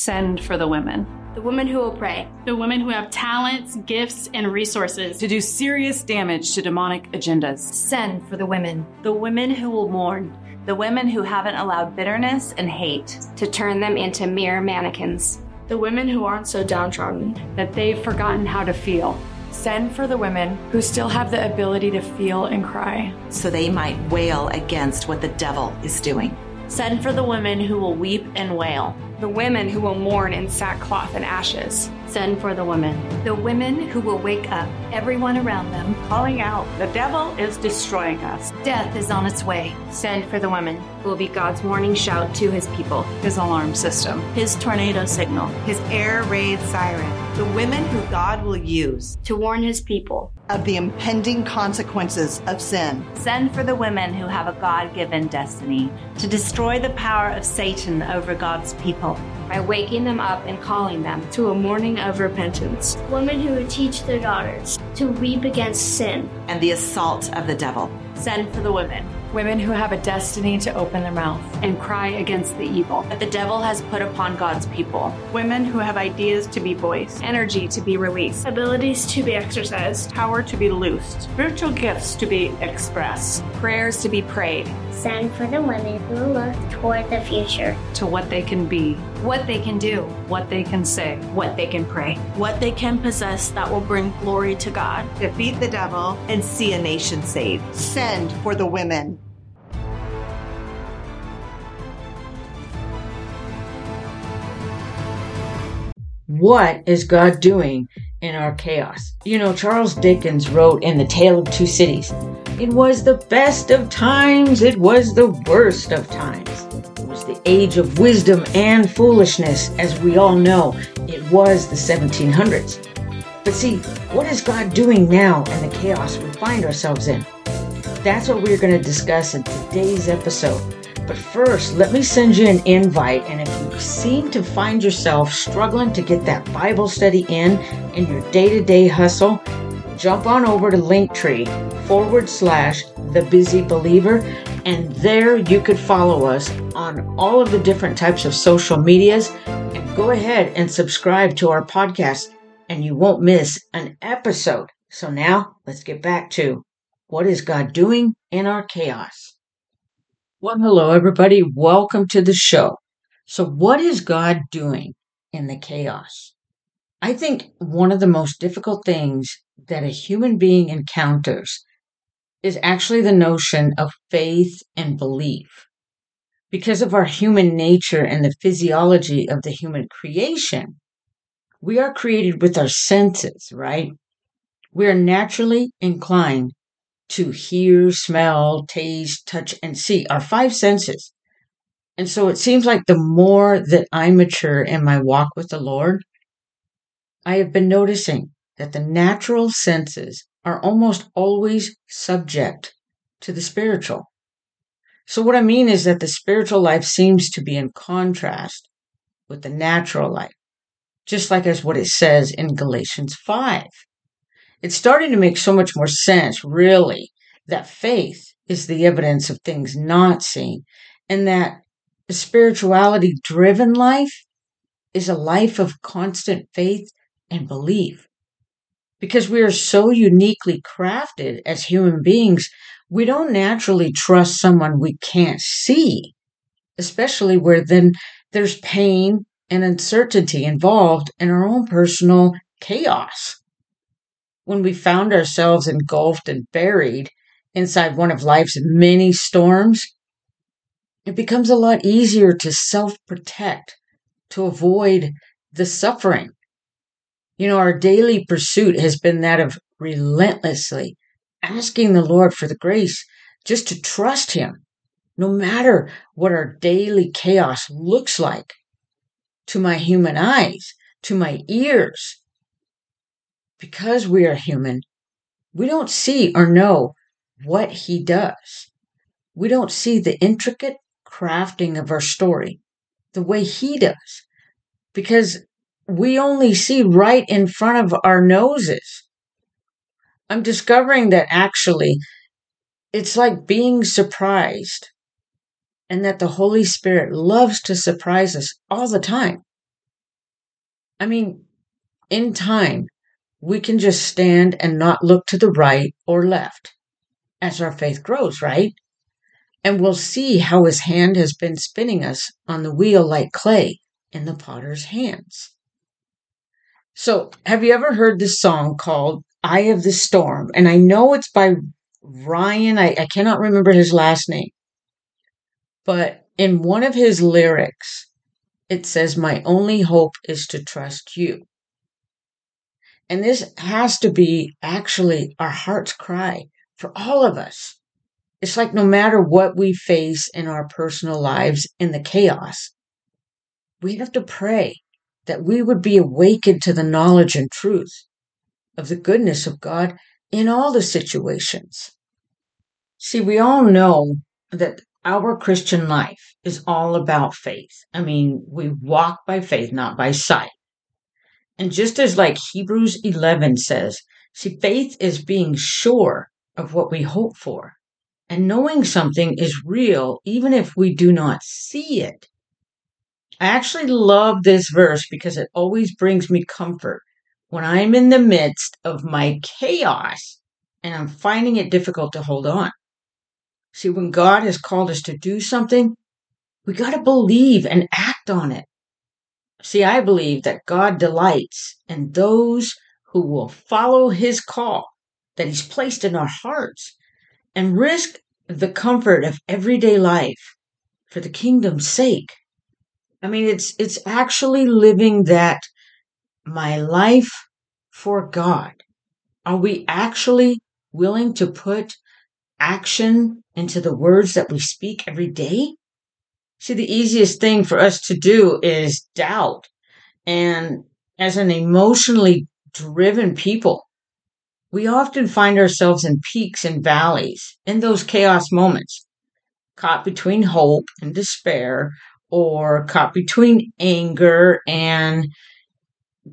Send for the women. The women who will pray. The women who have talents, gifts, and resources to do serious damage to demonic agendas. Send for the women. The women who will mourn. The women who haven't allowed bitterness and hate to turn them into mere mannequins. The women who aren't so downtrodden that they've forgotten how to feel. Send for the women who still have the ability to feel and cry. So they might wail against what the devil is doing. Send for the women who will weep and wail. The women who will mourn in sackcloth and ashes. Send for the women. The women who will wake up everyone around them, calling out, The devil is destroying us. Death is on its way. Send for the women who will be God's warning shout to his people. His alarm system. His tornado signal. His air raid siren. The women who God will use to warn his people of the impending consequences of sin. Send for the women who have a God given destiny to destroy the power of Satan over God's people by waking them up and calling them to a mourning of repentance. Women who would teach their daughters to weep against sin and the assault of the devil. Send for the women. Women who have a destiny to open their mouth and cry against the evil. That the devil has put upon God's people. Women who have ideas to be voiced, energy to be released, abilities to be exercised, power to be loosed, spiritual gifts to be expressed, prayers to be prayed. Send for the women who look toward the future, to what they can be, what they can do, what they can say, what they can pray, what they can possess that will bring glory to God, defeat the devil, and see a nation saved. Send for the women. What is God doing in our chaos? You know, Charles Dickens wrote in The Tale of Two Cities It was the best of times, it was the worst of times. It was the age of wisdom and foolishness, as we all know. It was the 1700s. But see, what is God doing now in the chaos we find ourselves in? That's what we're going to discuss in today's episode. But first, let me send you an invite. And if you seem to find yourself struggling to get that Bible study in in your day to day hustle, jump on over to Linktree forward slash the busy believer. And there you could follow us on all of the different types of social medias. And go ahead and subscribe to our podcast, and you won't miss an episode. So now let's get back to what is God doing in our chaos? Well, hello, everybody. Welcome to the show. So, what is God doing in the chaos? I think one of the most difficult things that a human being encounters is actually the notion of faith and belief. Because of our human nature and the physiology of the human creation, we are created with our senses, right? We are naturally inclined to hear, smell, taste, touch, and see, our five senses. And so it seems like the more that I mature in my walk with the Lord, I have been noticing that the natural senses are almost always subject to the spiritual. So what I mean is that the spiritual life seems to be in contrast with the natural life, just like as what it says in Galatians 5 it's starting to make so much more sense, really, that faith is the evidence of things not seen, and that a spirituality driven life is a life of constant faith and belief. Because we are so uniquely crafted as human beings, we don't naturally trust someone we can't see, especially where then there's pain and uncertainty involved in our own personal chaos when we found ourselves engulfed and buried inside one of life's many storms, it becomes a lot easier to self protect, to avoid the suffering. You know, our daily pursuit has been that of relentlessly asking the Lord for the grace just to trust Him, no matter what our daily chaos looks like to my human eyes, to my ears, because we are human, we don't see or know what he does. We don't see the intricate crafting of our story the way he does because we only see right in front of our noses. I'm discovering that actually it's like being surprised and that the Holy Spirit loves to surprise us all the time. I mean, in time, we can just stand and not look to the right or left as our faith grows, right? And we'll see how his hand has been spinning us on the wheel like clay in the potter's hands. So, have you ever heard this song called Eye of the Storm? And I know it's by Ryan, I, I cannot remember his last name, but in one of his lyrics, it says, My only hope is to trust you. And this has to be actually our heart's cry for all of us. It's like no matter what we face in our personal lives in the chaos, we have to pray that we would be awakened to the knowledge and truth of the goodness of God in all the situations. See, we all know that our Christian life is all about faith. I mean, we walk by faith, not by sight. And just as like Hebrews 11 says, see, faith is being sure of what we hope for and knowing something is real even if we do not see it. I actually love this verse because it always brings me comfort when I'm in the midst of my chaos and I'm finding it difficult to hold on. See, when God has called us to do something, we got to believe and act on it. See, I believe that God delights in those who will follow his call that he's placed in our hearts and risk the comfort of everyday life for the kingdom's sake. I mean, it's, it's actually living that my life for God. Are we actually willing to put action into the words that we speak every day? See, the easiest thing for us to do is doubt. And as an emotionally driven people, we often find ourselves in peaks and valleys in those chaos moments, caught between hope and despair, or caught between anger and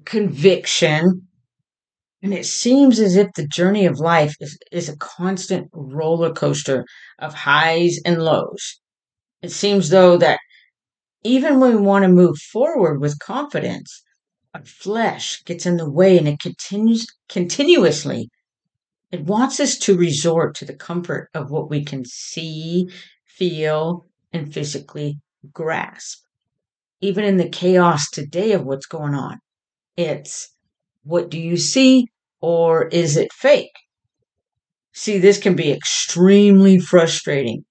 conviction. And it seems as if the journey of life is, is a constant roller coaster of highs and lows. It seems though that even when we want to move forward with confidence, our flesh gets in the way and it continues continuously. It wants us to resort to the comfort of what we can see, feel, and physically grasp. Even in the chaos today of what's going on, it's what do you see or is it fake? See, this can be extremely frustrating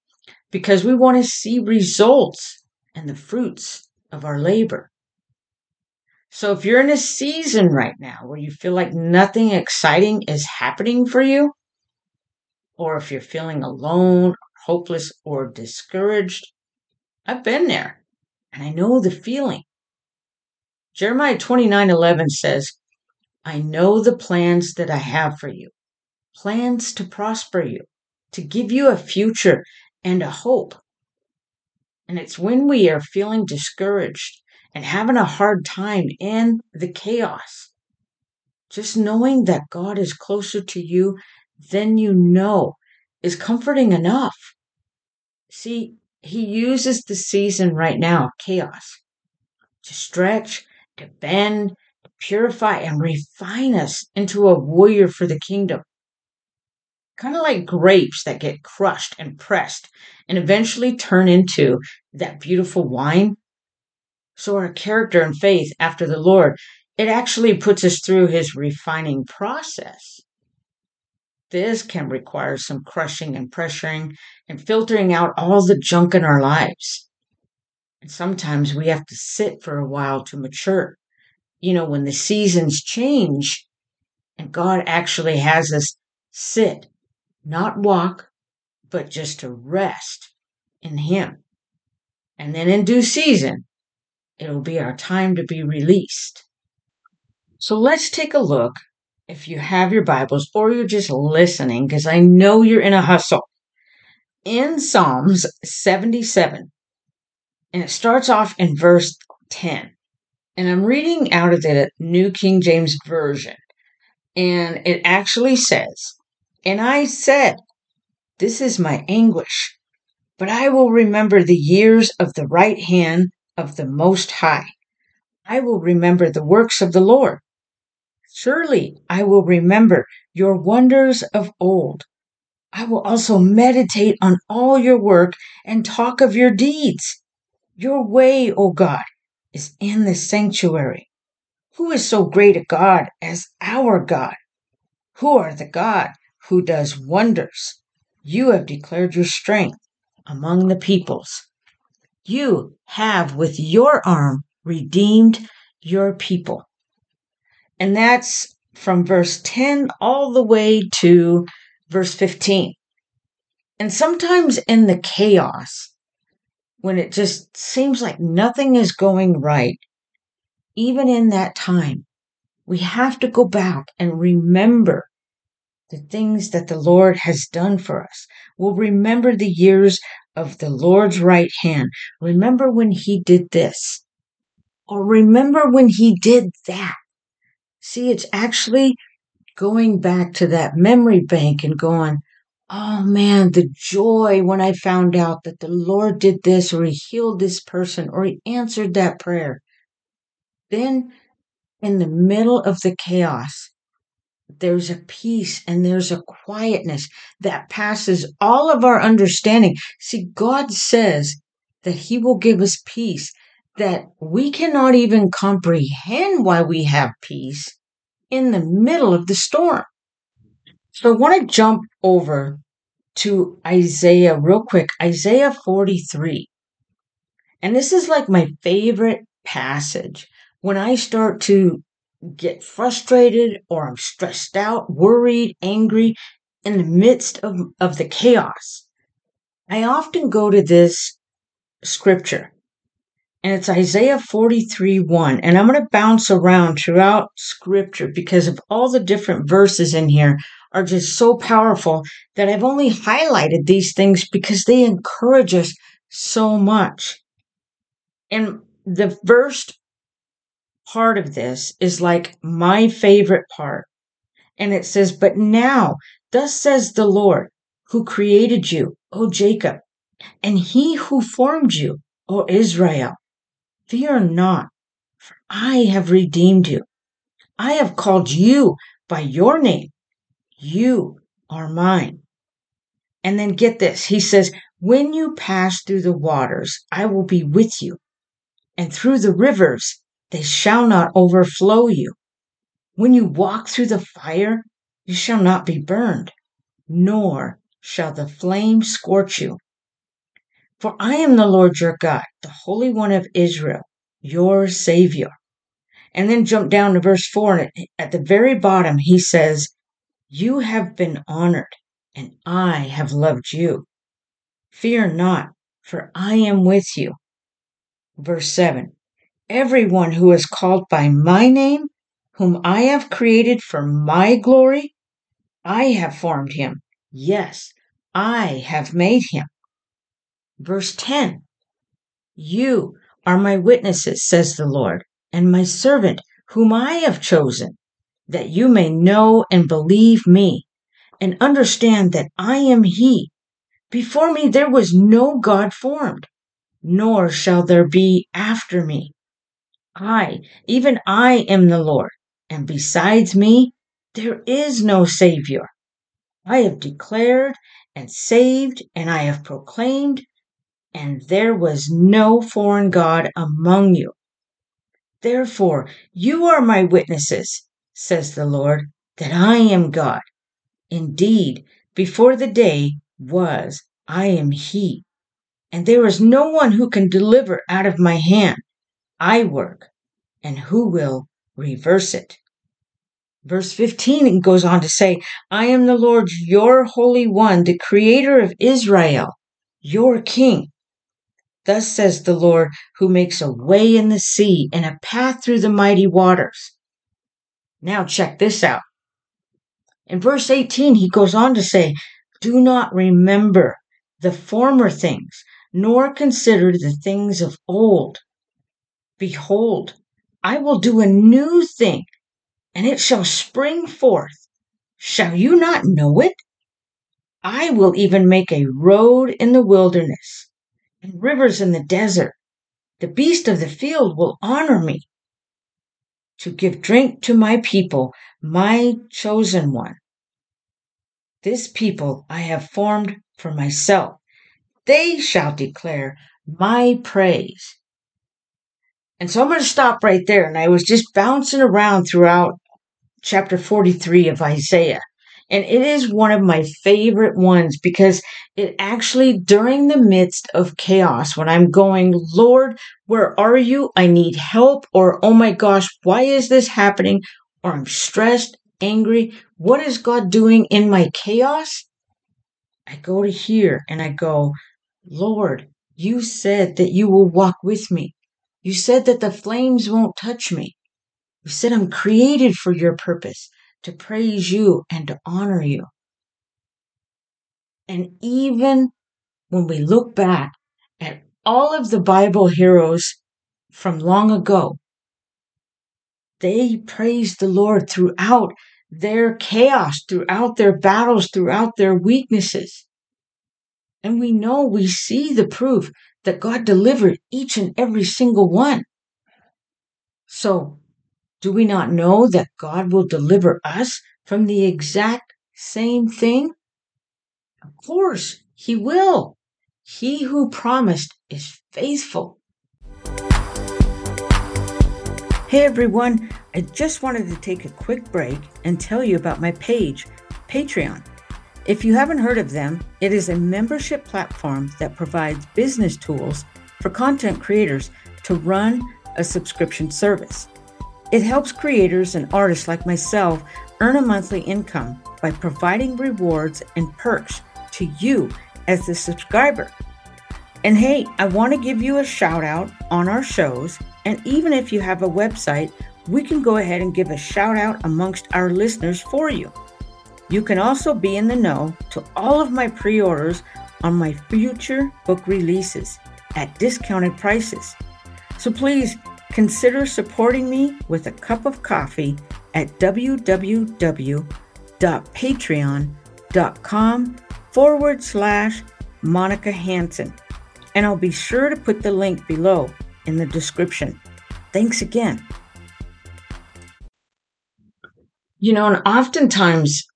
because we want to see results and the fruits of our labor. So if you're in a season right now where you feel like nothing exciting is happening for you, or if you're feeling alone, hopeless, or discouraged, I've been there and I know the feeling. Jeremiah 29 11 says, I know the plans that I have for you, plans to prosper you, to give you a future and a hope. And it's when we are feeling discouraged and having a hard time in the chaos, just knowing that God is closer to you than you know is comforting enough. See, He uses the season right now, chaos, to stretch, to bend, to purify, and refine us into a warrior for the kingdom kind of like grapes that get crushed and pressed and eventually turn into that beautiful wine. So our character and faith after the Lord, it actually puts us through his refining process. This can require some crushing and pressuring and filtering out all the junk in our lives. And sometimes we have to sit for a while to mature. You know, when the seasons change and God actually has us sit not walk, but just to rest in Him. And then in due season, it'll be our time to be released. So let's take a look if you have your Bibles or you're just listening, because I know you're in a hustle. In Psalms 77, and it starts off in verse 10. And I'm reading out of the New King James Version. And it actually says, and I said, This is my anguish, but I will remember the years of the right hand of the Most High. I will remember the works of the Lord. Surely I will remember your wonders of old. I will also meditate on all your work and talk of your deeds. Your way, O God, is in the sanctuary. Who is so great a God as our God? Who are the God who does wonders? You have declared your strength among the peoples. You have with your arm redeemed your people. And that's from verse 10 all the way to verse 15. And sometimes in the chaos, when it just seems like nothing is going right, even in that time, we have to go back and remember the things that the Lord has done for us. We'll remember the years of the Lord's right hand. Remember when he did this. Or remember when he did that. See, it's actually going back to that memory bank and going, oh man, the joy when I found out that the Lord did this or he healed this person or he answered that prayer. Then in the middle of the chaos, there's a peace and there's a quietness that passes all of our understanding. See, God says that he will give us peace that we cannot even comprehend why we have peace in the middle of the storm. So I want to jump over to Isaiah real quick, Isaiah 43. And this is like my favorite passage when I start to get frustrated or I'm stressed out, worried, angry in the midst of, of the chaos. I often go to this scripture and it's Isaiah 43 1. And I'm going to bounce around throughout scripture because of all the different verses in here are just so powerful that I've only highlighted these things because they encourage us so much. And the first part of this is like my favorite part. And it says, But now, thus says the Lord, who created you, O Jacob, and he who formed you, O Israel. Fear not, for I have redeemed you. I have called you by your name. You are mine. And then get this. He says, when you pass through the waters, I will be with you. And through the rivers, they shall not overflow you. When you walk through the fire, you shall not be burned, nor shall the flame scorch you. For I am the Lord your God, the Holy One of Israel, your Savior. And then jump down to verse 4, and at the very bottom, he says, You have been honored, and I have loved you. Fear not, for I am with you. Verse 7 Everyone who is called by my name, whom I have created for my glory, I have formed him. Yes, I have made him. Verse 10 You are my witnesses, says the Lord, and my servant, whom I have chosen, that you may know and believe me, and understand that I am He. Before me there was no God formed, nor shall there be after me. I, even I, am the Lord, and besides me there is no Savior. I have declared and saved, and I have proclaimed and there was no foreign God among you. Therefore, you are my witnesses, says the Lord, that I am God. Indeed, before the day was, I am He. And there is no one who can deliver out of my hand. I work, and who will reverse it? Verse 15 goes on to say, I am the Lord, your Holy One, the Creator of Israel, your King. Thus says the Lord, who makes a way in the sea and a path through the mighty waters. Now check this out. In verse 18, he goes on to say, Do not remember the former things, nor consider the things of old. Behold, I will do a new thing, and it shall spring forth. Shall you not know it? I will even make a road in the wilderness and rivers in the desert. The beast of the field will honor me, to give drink to my people, my chosen one. This people I have formed for myself. They shall declare my praise. And so I'm going to stop right there. And I was just bouncing around throughout chapter 43 of Isaiah. And it is one of my favorite ones because it actually, during the midst of chaos, when I'm going, Lord, where are you? I need help. Or, oh my gosh, why is this happening? Or I'm stressed, angry. What is God doing in my chaos? I go to here and I go, Lord, you said that you will walk with me. You said that the flames won't touch me. You said I'm created for your purpose to praise you and to honor you. And even when we look back at all of the Bible heroes from long ago, they praised the Lord throughout their chaos, throughout their battles, throughout their weaknesses. And we know we see the proof that God delivered each and every single one. So do we not know that God will deliver us from the exact same thing? Of course, He will. He who promised is faithful. Hey everyone, I just wanted to take a quick break and tell you about my page, Patreon. If you haven't heard of them, it is a membership platform that provides business tools for content creators to run a subscription service. It helps creators and artists like myself earn a monthly income by providing rewards and perks to you as the subscriber. And hey, I want to give you a shout out on our shows. And even if you have a website, we can go ahead and give a shout out amongst our listeners for you. You can also be in the know to all of my pre orders on my future book releases at discounted prices. So please Consider supporting me with a cup of coffee at www.patreon.com forward slash Monica Hanson. And I'll be sure to put the link below in the description. Thanks again. You know, and oftentimes,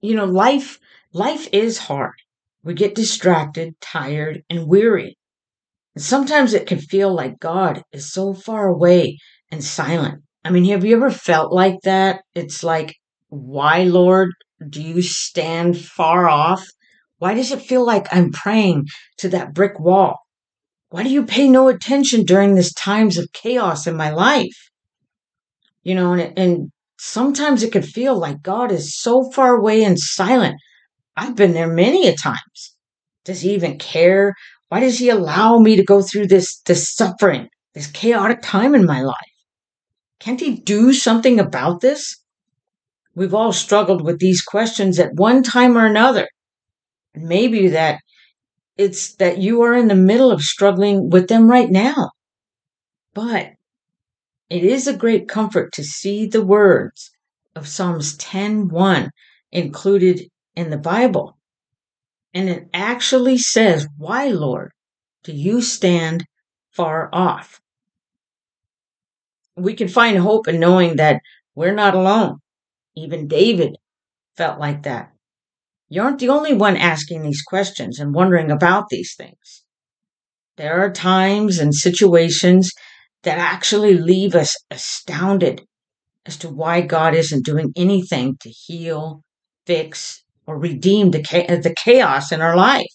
you know, life life is hard. We get distracted, tired, and weary. Sometimes it can feel like God is so far away and silent. I mean, have you ever felt like that? It's like, why, Lord, do you stand far off? Why does it feel like I'm praying to that brick wall? Why do you pay no attention during these times of chaos in my life? You know, and, and sometimes it can feel like God is so far away and silent. I've been there many a times. Does he even care why does he allow me to go through this, this suffering, this chaotic time in my life? Can't he do something about this? We've all struggled with these questions at one time or another. Maybe that it's that you are in the middle of struggling with them right now. But it is a great comfort to see the words of Psalms 10:1 included in the Bible. And it actually says, Why, Lord, do you stand far off? We can find hope in knowing that we're not alone. Even David felt like that. You aren't the only one asking these questions and wondering about these things. There are times and situations that actually leave us astounded as to why God isn't doing anything to heal, fix, or redeem the, chaos in our life.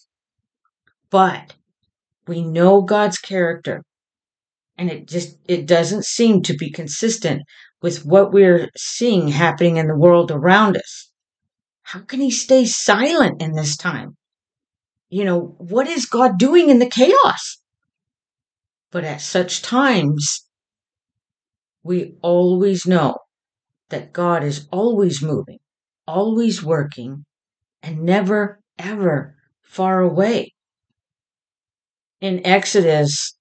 But we know God's character and it just it doesn't seem to be consistent with what we're seeing happening in the world around us. How can he stay silent in this time? You know, what is God doing in the chaos? But at such times, we always know that God is always moving, always working, and never, ever far away. In Exodus,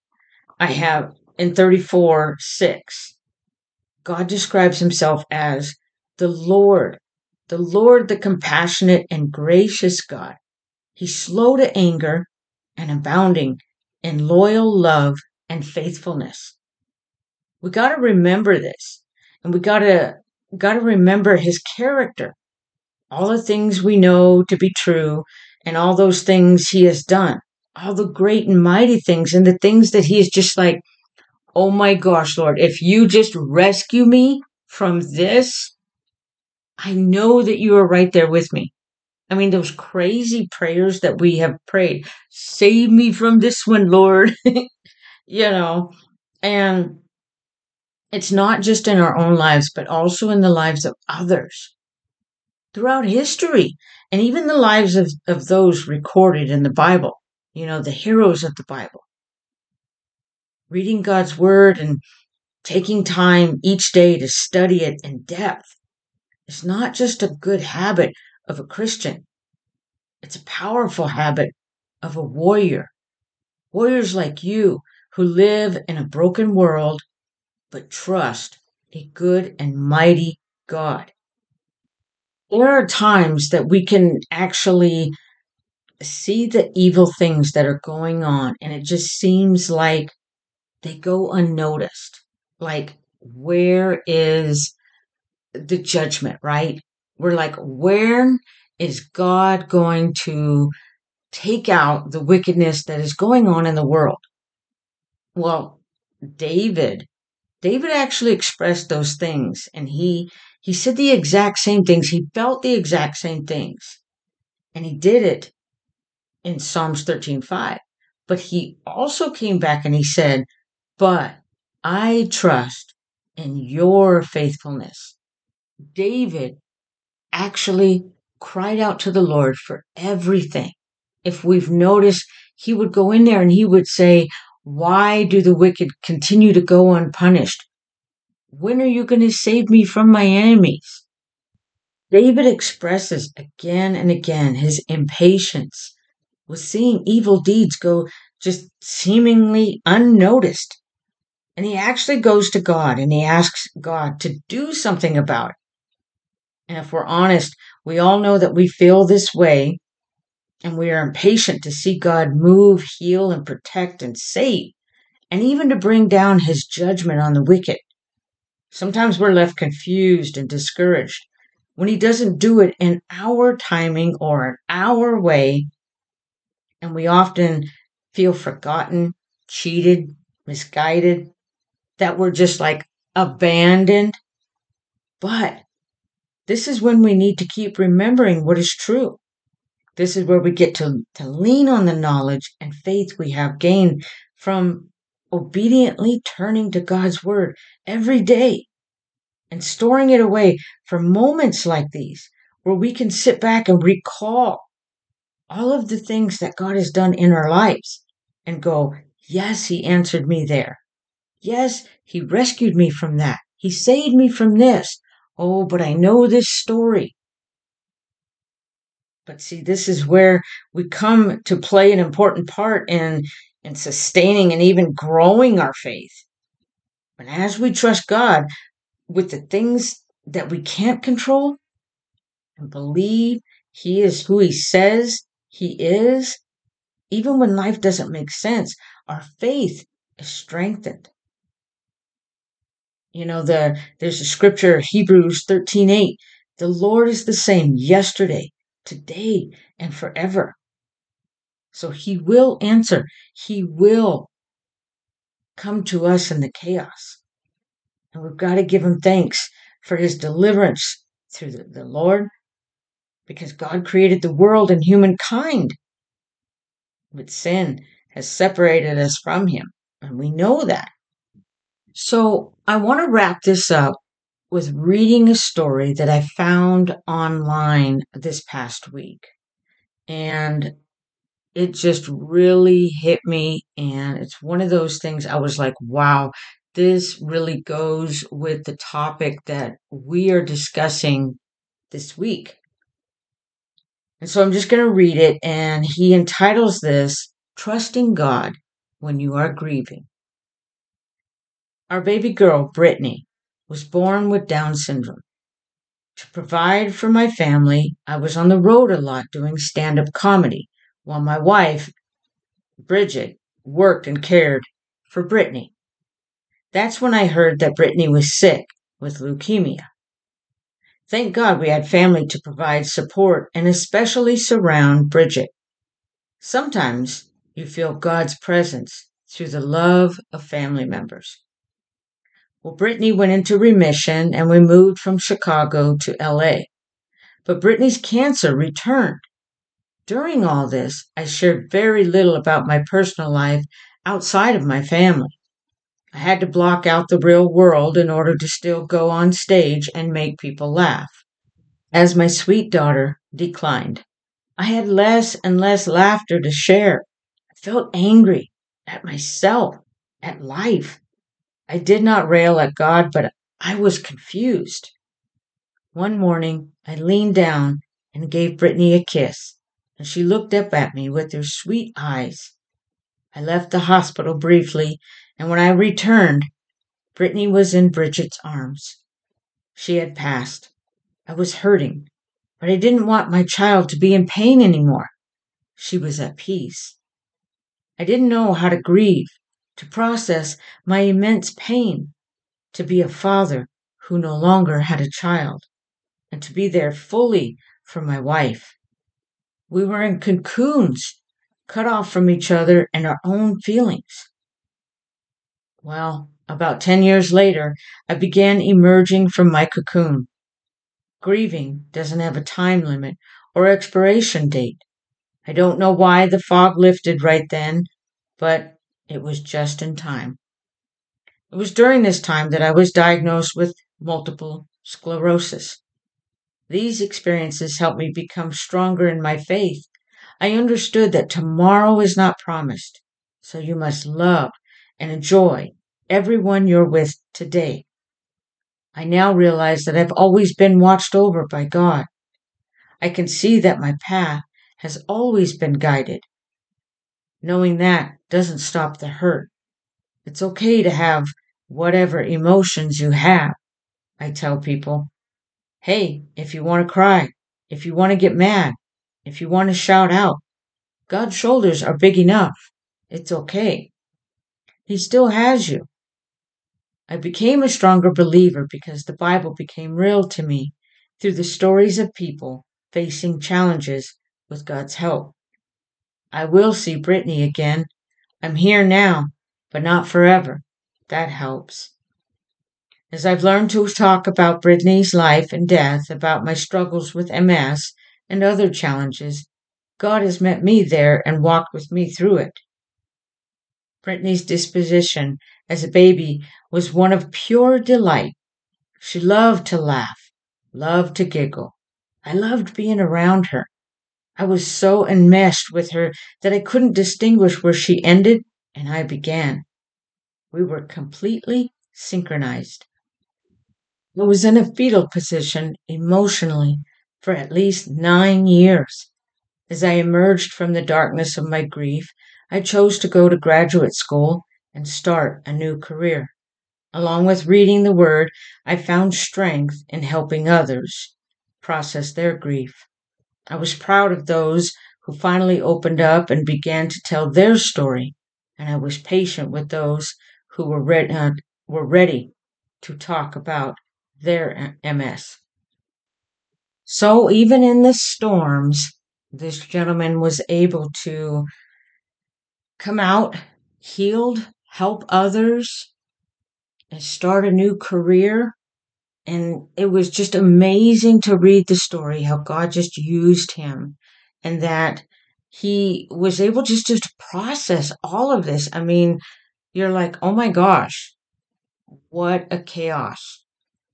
I have in 34 6, God describes himself as the Lord, the Lord, the compassionate and gracious God. He's slow to anger and abounding in loyal love and faithfulness. We got to remember this. And we got to got to remember his character. All the things we know to be true and all those things he has done. All the great and mighty things and the things that he is just like, "Oh my gosh, Lord, if you just rescue me from this, I know that you are right there with me." I mean, those crazy prayers that we have prayed, save me from this one, Lord. you know, and it's not just in our own lives, but also in the lives of others throughout history and even the lives of, of those recorded in the Bible, you know, the heroes of the Bible. Reading God's word and taking time each day to study it in depth is not just a good habit of a Christian. It's a powerful habit of a warrior. Warriors like you who live in a broken world but trust a good and mighty God. There are times that we can actually see the evil things that are going on, and it just seems like they go unnoticed. Like, where is the judgment, right? We're like, where is God going to take out the wickedness that is going on in the world? Well, David, David actually expressed those things and he he said the exact same things. He felt the exact same things. And he did it in Psalms 13:5. But he also came back and he said, "But I trust in your faithfulness." David actually cried out to the Lord for everything. If we've noticed, he would go in there and he would say, Why do the wicked continue to go unpunished? When are you going to save me from my enemies? David expresses again and again his impatience with seeing evil deeds go just seemingly unnoticed. And he actually goes to God and he asks God to do something about it. And if we're honest, we all know that we feel this way and we are impatient to see God move, heal, and protect and save, and even to bring down his judgment on the wicked. Sometimes we're left confused and discouraged when he doesn't do it in our timing or in our way, and we often feel forgotten, cheated, misguided, that we're just like abandoned. But this is when we need to keep remembering what is true. This is where we get to, to lean on the knowledge and faith we have gained from obediently turning to God's word every day and storing it away for moments like these where we can sit back and recall all of the things that God has done in our lives and go, Yes, He answered me there. Yes, He rescued me from that. He saved me from this. Oh, but I know this story. But see, this is where we come to play an important part in, in sustaining and even growing our faith. And as we trust God with the things that we can't control and believe He is who He says He is, even when life doesn't make sense, our faith is strengthened. You know, the there's a scripture, Hebrews 13 8. The Lord is the same yesterday, today, and forever. So he will answer. He will come to us in the chaos. And we've got to give him thanks for his deliverance through the, the Lord, because God created the world and humankind. But sin has separated us from him. And we know that. So I want to wrap this up with reading a story that I found online this past week. And it just really hit me. And it's one of those things I was like, wow, this really goes with the topic that we are discussing this week. And so I'm just going to read it. And he entitles this Trusting God When You Are Grieving. Our baby girl, Brittany, was born with Down syndrome. To provide for my family, I was on the road a lot doing stand up comedy, while my wife, Bridget, worked and cared for Brittany. That's when I heard that Brittany was sick with leukemia. Thank God we had family to provide support and especially surround Bridget. Sometimes you feel God's presence through the love of family members. Well, Brittany went into remission and we moved from Chicago to LA. But Brittany's cancer returned. During all this, I shared very little about my personal life outside of my family. I had to block out the real world in order to still go on stage and make people laugh. As my sweet daughter declined, I had less and less laughter to share. I felt angry at myself, at life. I did not rail at God, but I was confused. One morning, I leaned down and gave Brittany a kiss, and she looked up at me with her sweet eyes. I left the hospital briefly and when I returned, Brittany was in Bridget's arms. She had passed. I was hurting, but I didn't want my child to be in pain anymore. She was at peace. I didn't know how to grieve, to process my immense pain, to be a father who no longer had a child, and to be there fully for my wife. We were in cocoons, cut off from each other and our own feelings. Well, about 10 years later, I began emerging from my cocoon. Grieving doesn't have a time limit or expiration date. I don't know why the fog lifted right then, but it was just in time. It was during this time that I was diagnosed with multiple sclerosis. These experiences helped me become stronger in my faith. I understood that tomorrow is not promised, so you must love and enjoy everyone you're with today. I now realize that I've always been watched over by God. I can see that my path has always been guided. Knowing that doesn't stop the hurt. It's okay to have whatever emotions you have. I tell people, hey, if you want to cry, if you want to get mad, if you want to shout out, God's shoulders are big enough. It's okay. He still has you. I became a stronger believer because the Bible became real to me through the stories of people facing challenges with God's help. I will see Brittany again. I'm here now, but not forever. That helps. As I've learned to talk about Brittany's life and death, about my struggles with MS and other challenges, God has met me there and walked with me through it. Brittany's disposition as a baby was one of pure delight. She loved to laugh, loved to giggle. I loved being around her. I was so enmeshed with her that I couldn't distinguish where she ended and I began. We were completely synchronized. I was in a fetal position emotionally for at least nine years. As I emerged from the darkness of my grief, I chose to go to graduate school and start a new career. Along with reading the Word, I found strength in helping others process their grief. I was proud of those who finally opened up and began to tell their story, and I was patient with those who were, re- uh, were ready to talk about their MS. So even in the storms, this gentleman was able to come out healed help others and start a new career. And it was just amazing to read the story, how God just used him and that he was able just to process all of this. I mean, you're like, oh my gosh, what a chaos.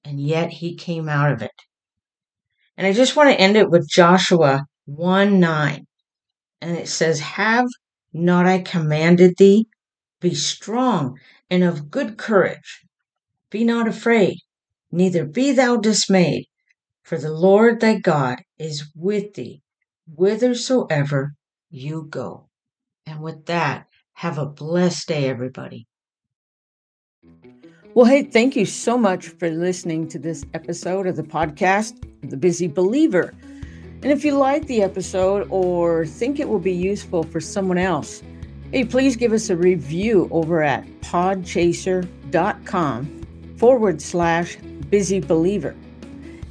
And yet he came out of it. And I just want to end it with Joshua 1 9. And it says, Have not I commanded thee? Be strong and of good courage. Be not afraid, neither be thou dismayed, for the Lord thy God is with thee whithersoever you go. And with that, have a blessed day, everybody. Well, hey, thank you so much for listening to this episode of the podcast, The Busy Believer. And if you like the episode or think it will be useful for someone else, Hey, please give us a review over at podchaser.com forward slash busy believer.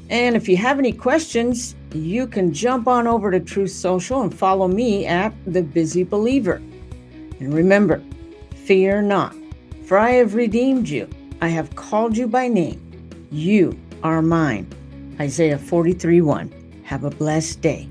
And if you have any questions, you can jump on over to Truth Social and follow me at The Busy Believer. And remember, fear not, for I have redeemed you. I have called you by name. You are mine. Isaiah 43 1. Have a blessed day.